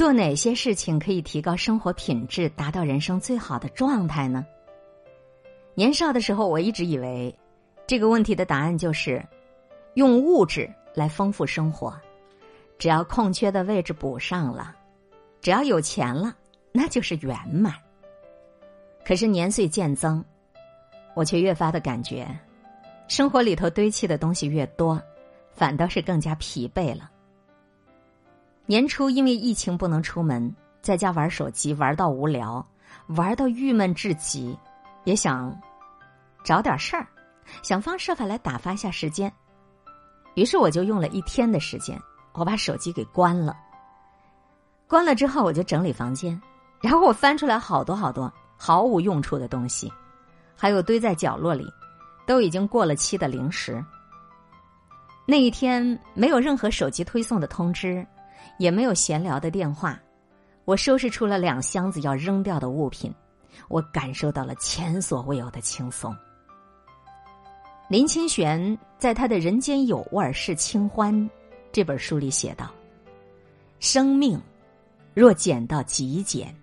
做哪些事情可以提高生活品质，达到人生最好的状态呢？年少的时候，我一直以为这个问题的答案就是用物质来丰富生活，只要空缺的位置补上了，只要有钱了，那就是圆满。可是年岁渐增，我却越发的感觉，生活里头堆砌的东西越多，反倒是更加疲惫了。年初因为疫情不能出门，在家玩手机玩到无聊，玩到郁闷至极，也想找点事儿，想方设法来打发一下时间。于是我就用了一天的时间，我把手机给关了。关了之后，我就整理房间，然后我翻出来好多好多毫无用处的东西，还有堆在角落里都已经过了期的零食。那一天没有任何手机推送的通知。也没有闲聊的电话，我收拾出了两箱子要扔掉的物品，我感受到了前所未有的轻松。林清玄在他的《人间有味是清欢》这本书里写道：“生命若简到极简，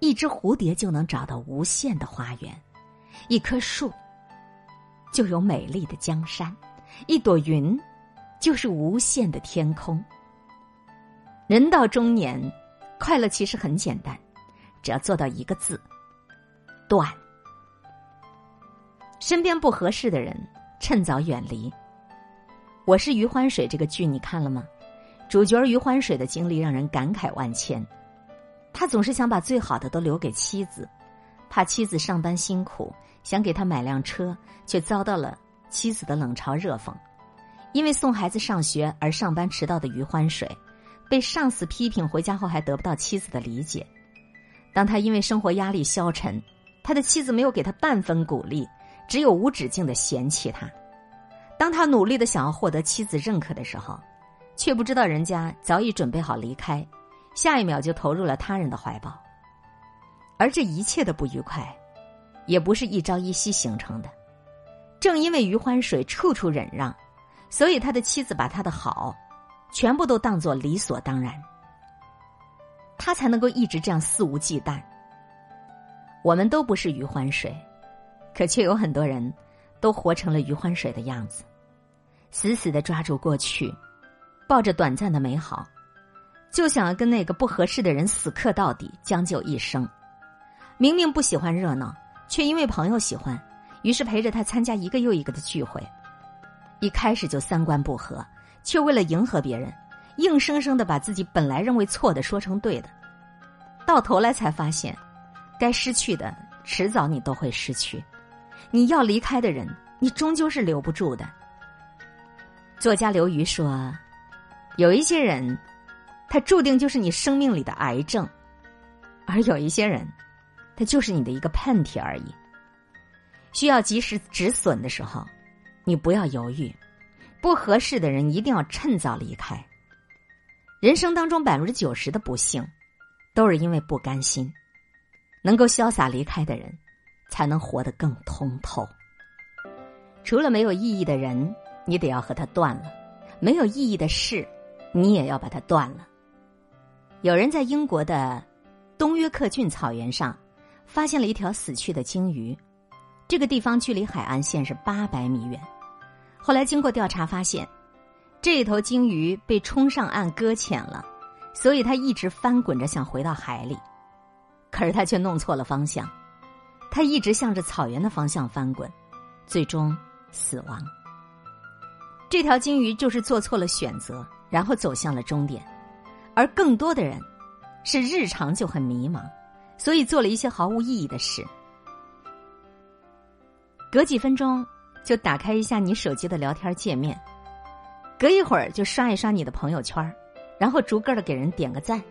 一只蝴蝶就能找到无限的花园；一棵树就有美丽的江山；一朵云就是无限的天空。”人到中年，快乐其实很简单，只要做到一个字：断。身边不合适的人，趁早远离。我是余欢水这个剧你看了吗？主角余欢水的经历让人感慨万千。他总是想把最好的都留给妻子，怕妻子上班辛苦，想给他买辆车，却遭到了妻子的冷嘲热讽。因为送孩子上学而上班迟到的余欢水。被上司批评，回家后还得不到妻子的理解。当他因为生活压力消沉，他的妻子没有给他半分鼓励，只有无止境的嫌弃他。当他努力的想要获得妻子认可的时候，却不知道人家早已准备好离开，下一秒就投入了他人的怀抱。而这一切的不愉快，也不是一朝一夕形成的。正因为余欢水处处忍让，所以他的妻子把他的好。全部都当作理所当然，他才能够一直这样肆无忌惮。我们都不是余欢水，可却有很多人都活成了余欢水的样子，死死的抓住过去，抱着短暂的美好，就想要跟那个不合适的人死磕到底，将就一生。明明不喜欢热闹，却因为朋友喜欢，于是陪着他参加一个又一个的聚会。一开始就三观不合。却为了迎合别人，硬生生的把自己本来认为错的说成对的，到头来才发现，该失去的迟早你都会失去，你要离开的人，你终究是留不住的。作家刘瑜说：“有一些人，他注定就是你生命里的癌症；而有一些人，他就是你的一个喷嚏而已。需要及时止损的时候，你不要犹豫。”不合适的人一定要趁早离开。人生当中百分之九十的不幸，都是因为不甘心。能够潇洒离开的人，才能活得更通透。除了没有意义的人，你得要和他断了；没有意义的事，你也要把它断了。有人在英国的东约克郡草原上，发现了一条死去的鲸鱼。这个地方距离海岸线是八百米远。后来经过调查发现，这头鲸鱼被冲上岸搁浅了，所以它一直翻滚着想回到海里，可是它却弄错了方向，它一直向着草原的方向翻滚，最终死亡。这条鲸鱼就是做错了选择，然后走向了终点，而更多的人是日常就很迷茫，所以做了一些毫无意义的事，隔几分钟。就打开一下你手机的聊天界面，隔一会儿就刷一刷你的朋友圈，然后逐个的给人点个赞。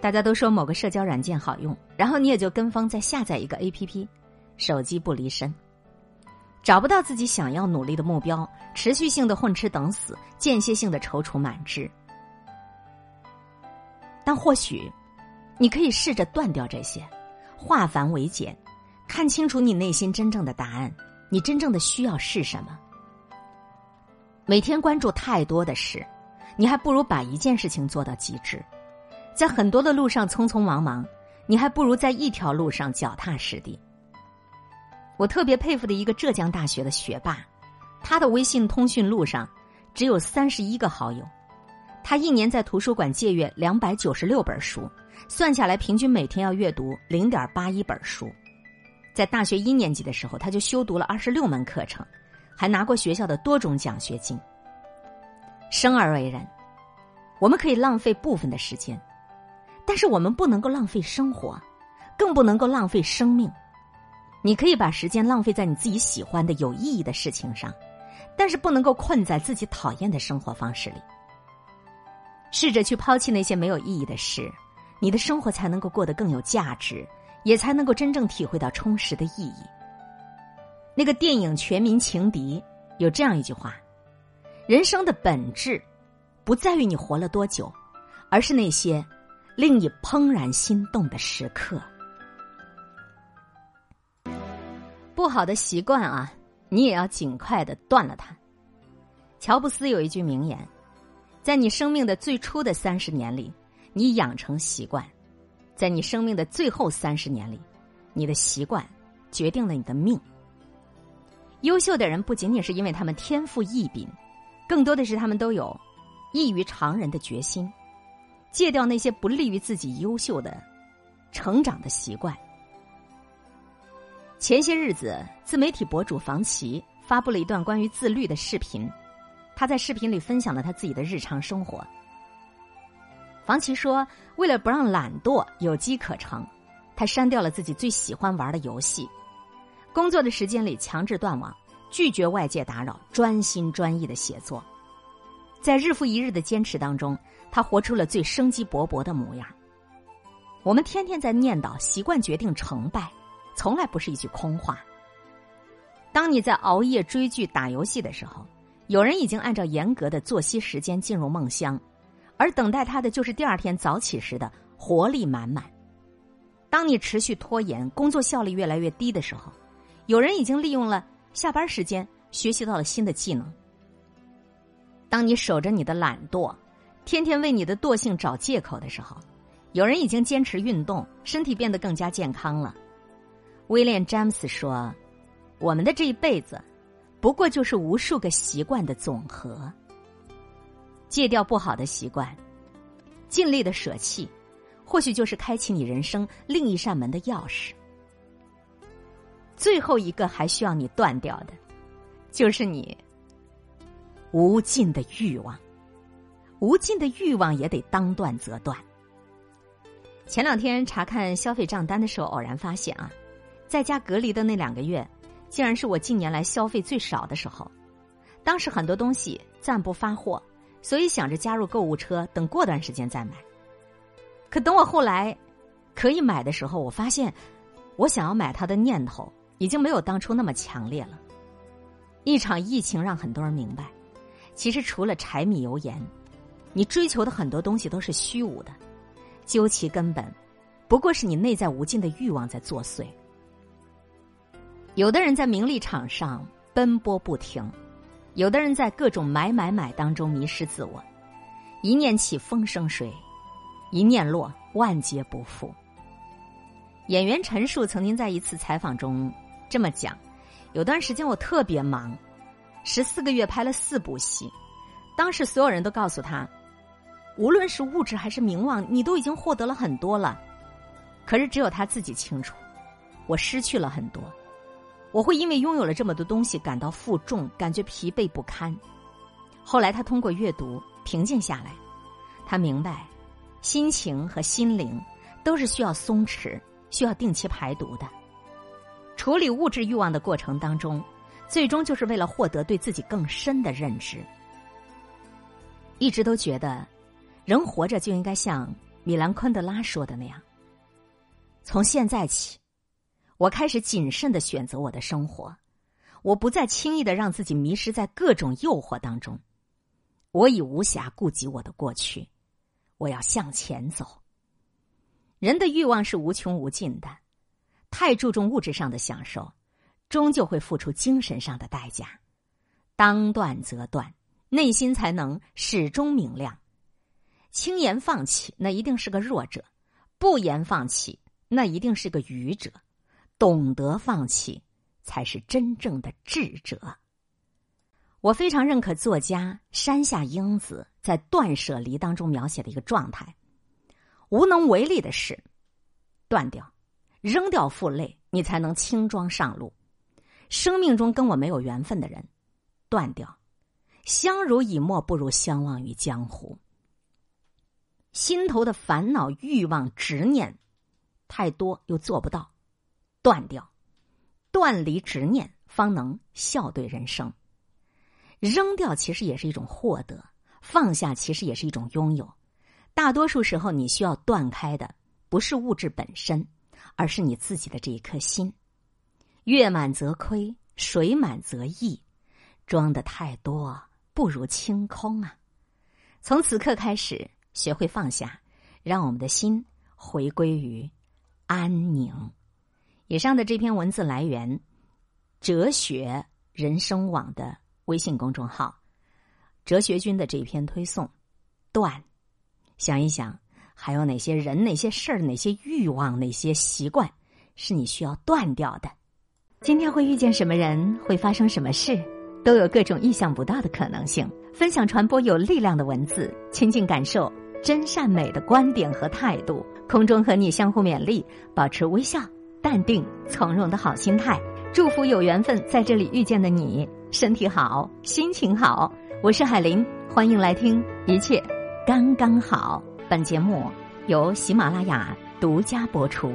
大家都说某个社交软件好用，然后你也就跟风再下载一个 A P P，手机不离身。找不到自己想要努力的目标，持续性的混吃等死，间歇性的踌躇满志。但或许，你可以试着断掉这些，化繁为简，看清楚你内心真正的答案。你真正的需要是什么？每天关注太多的事，你还不如把一件事情做到极致。在很多的路上匆匆忙忙，你还不如在一条路上脚踏实地。我特别佩服的一个浙江大学的学霸，他的微信通讯录上只有三十一个好友，他一年在图书馆借阅两百九十六本书，算下来平均每天要阅读零点八一本书。在大学一年级的时候，他就修读了二十六门课程，还拿过学校的多种奖学金。生而为人，我们可以浪费部分的时间，但是我们不能够浪费生活，更不能够浪费生命。你可以把时间浪费在你自己喜欢的、有意义的事情上，但是不能够困在自己讨厌的生活方式里。试着去抛弃那些没有意义的事，你的生活才能够过得更有价值，也才能够真正体会到充实的意义。那个电影《全民情敌》有这样一句话：“人生的本质，不在于你活了多久，而是那些令你怦然心动的时刻。”不好的习惯啊，你也要尽快的断了它。乔布斯有一句名言：“在你生命的最初的三十年里，你养成习惯；在你生命的最后三十年里，你的习惯决定了你的命。”优秀的人不仅仅是因为他们天赋异禀，更多的是他们都有异于常人的决心，戒掉那些不利于自己优秀的成长的习惯。前些日子，自媒体博主房琪发布了一段关于自律的视频。他在视频里分享了他自己的日常生活。房琪说：“为了不让懒惰有机可乘，他删掉了自己最喜欢玩的游戏。工作的时间里强制断网，拒绝外界打扰，专心专意的写作。在日复一日的坚持当中，他活出了最生机勃勃的模样。我们天天在念叨习惯决定成败。”从来不是一句空话。当你在熬夜追剧、打游戏的时候，有人已经按照严格的作息时间进入梦乡，而等待他的就是第二天早起时的活力满满。当你持续拖延、工作效率越来越低的时候，有人已经利用了下班时间学习到了新的技能。当你守着你的懒惰，天天为你的惰性找借口的时候，有人已经坚持运动，身体变得更加健康了。威廉·詹姆斯说：“我们的这一辈子，不过就是无数个习惯的总和。戒掉不好的习惯，尽力的舍弃，或许就是开启你人生另一扇门的钥匙。最后一个还需要你断掉的，就是你无尽的欲望。无尽的欲望也得当断则断。前两天查看消费账单的时候，偶然发现啊。”在家隔离的那两个月，竟然是我近年来消费最少的时候。当时很多东西暂不发货，所以想着加入购物车，等过段时间再买。可等我后来可以买的时候，我发现我想要买它的念头已经没有当初那么强烈了。一场疫情让很多人明白，其实除了柴米油盐，你追求的很多东西都是虚无的。究其根本，不过是你内在无尽的欲望在作祟。有的人在名利场上奔波不停，有的人在各种买买买当中迷失自我。一念起风生水，一念落万劫不复。演员陈数曾经在一次采访中这么讲：有段时间我特别忙，十四个月拍了四部戏，当时所有人都告诉他，无论是物质还是名望，你都已经获得了很多了。可是只有他自己清楚，我失去了很多。我会因为拥有了这么多东西感到负重，感觉疲惫不堪。后来他通过阅读平静下来，他明白，心情和心灵都是需要松弛、需要定期排毒的。处理物质欲望的过程当中，最终就是为了获得对自己更深的认知。一直都觉得，人活着就应该像米兰昆德拉说的那样，从现在起。我开始谨慎的选择我的生活，我不再轻易的让自己迷失在各种诱惑当中。我已无暇顾及我的过去，我要向前走。人的欲望是无穷无尽的，太注重物质上的享受，终究会付出精神上的代价。当断则断，内心才能始终明亮。轻言放弃，那一定是个弱者；不言放弃，那一定是个愚者。懂得放弃，才是真正的智者。我非常认可作家山下英子在《断舍离》当中描写的一个状态：无能为力的事，断掉，扔掉负累，你才能轻装上路；生命中跟我没有缘分的人，断掉，相濡以沫不如相忘于江湖。心头的烦恼、欲望、执念太多，又做不到，断掉，断离执念，方能笑对人生。扔掉其实也是一种获得，放下其实也是一种拥有。大多数时候，你需要断开的不是物质本身，而是你自己的这一颗心。月满则亏，水满则溢，装的太多不如清空啊！从此刻开始，学会放下，让我们的心回归于安宁。以上的这篇文字来源《哲学人生网》的。微信公众号“哲学君”的这篇推送，断，想一想，还有哪些人、哪些事儿、哪些欲望、哪些习惯，是你需要断掉的？今天会遇见什么人，会发生什么事，都有各种意想不到的可能性。分享传播有力量的文字，亲近感受真善美的观点和态度。空中和你相互勉励，保持微笑、淡定、从容的好心态。祝福有缘分在这里遇见的你。身体好，心情好。我是海林，欢迎来听，一切刚刚好。本节目由喜马拉雅独家播出。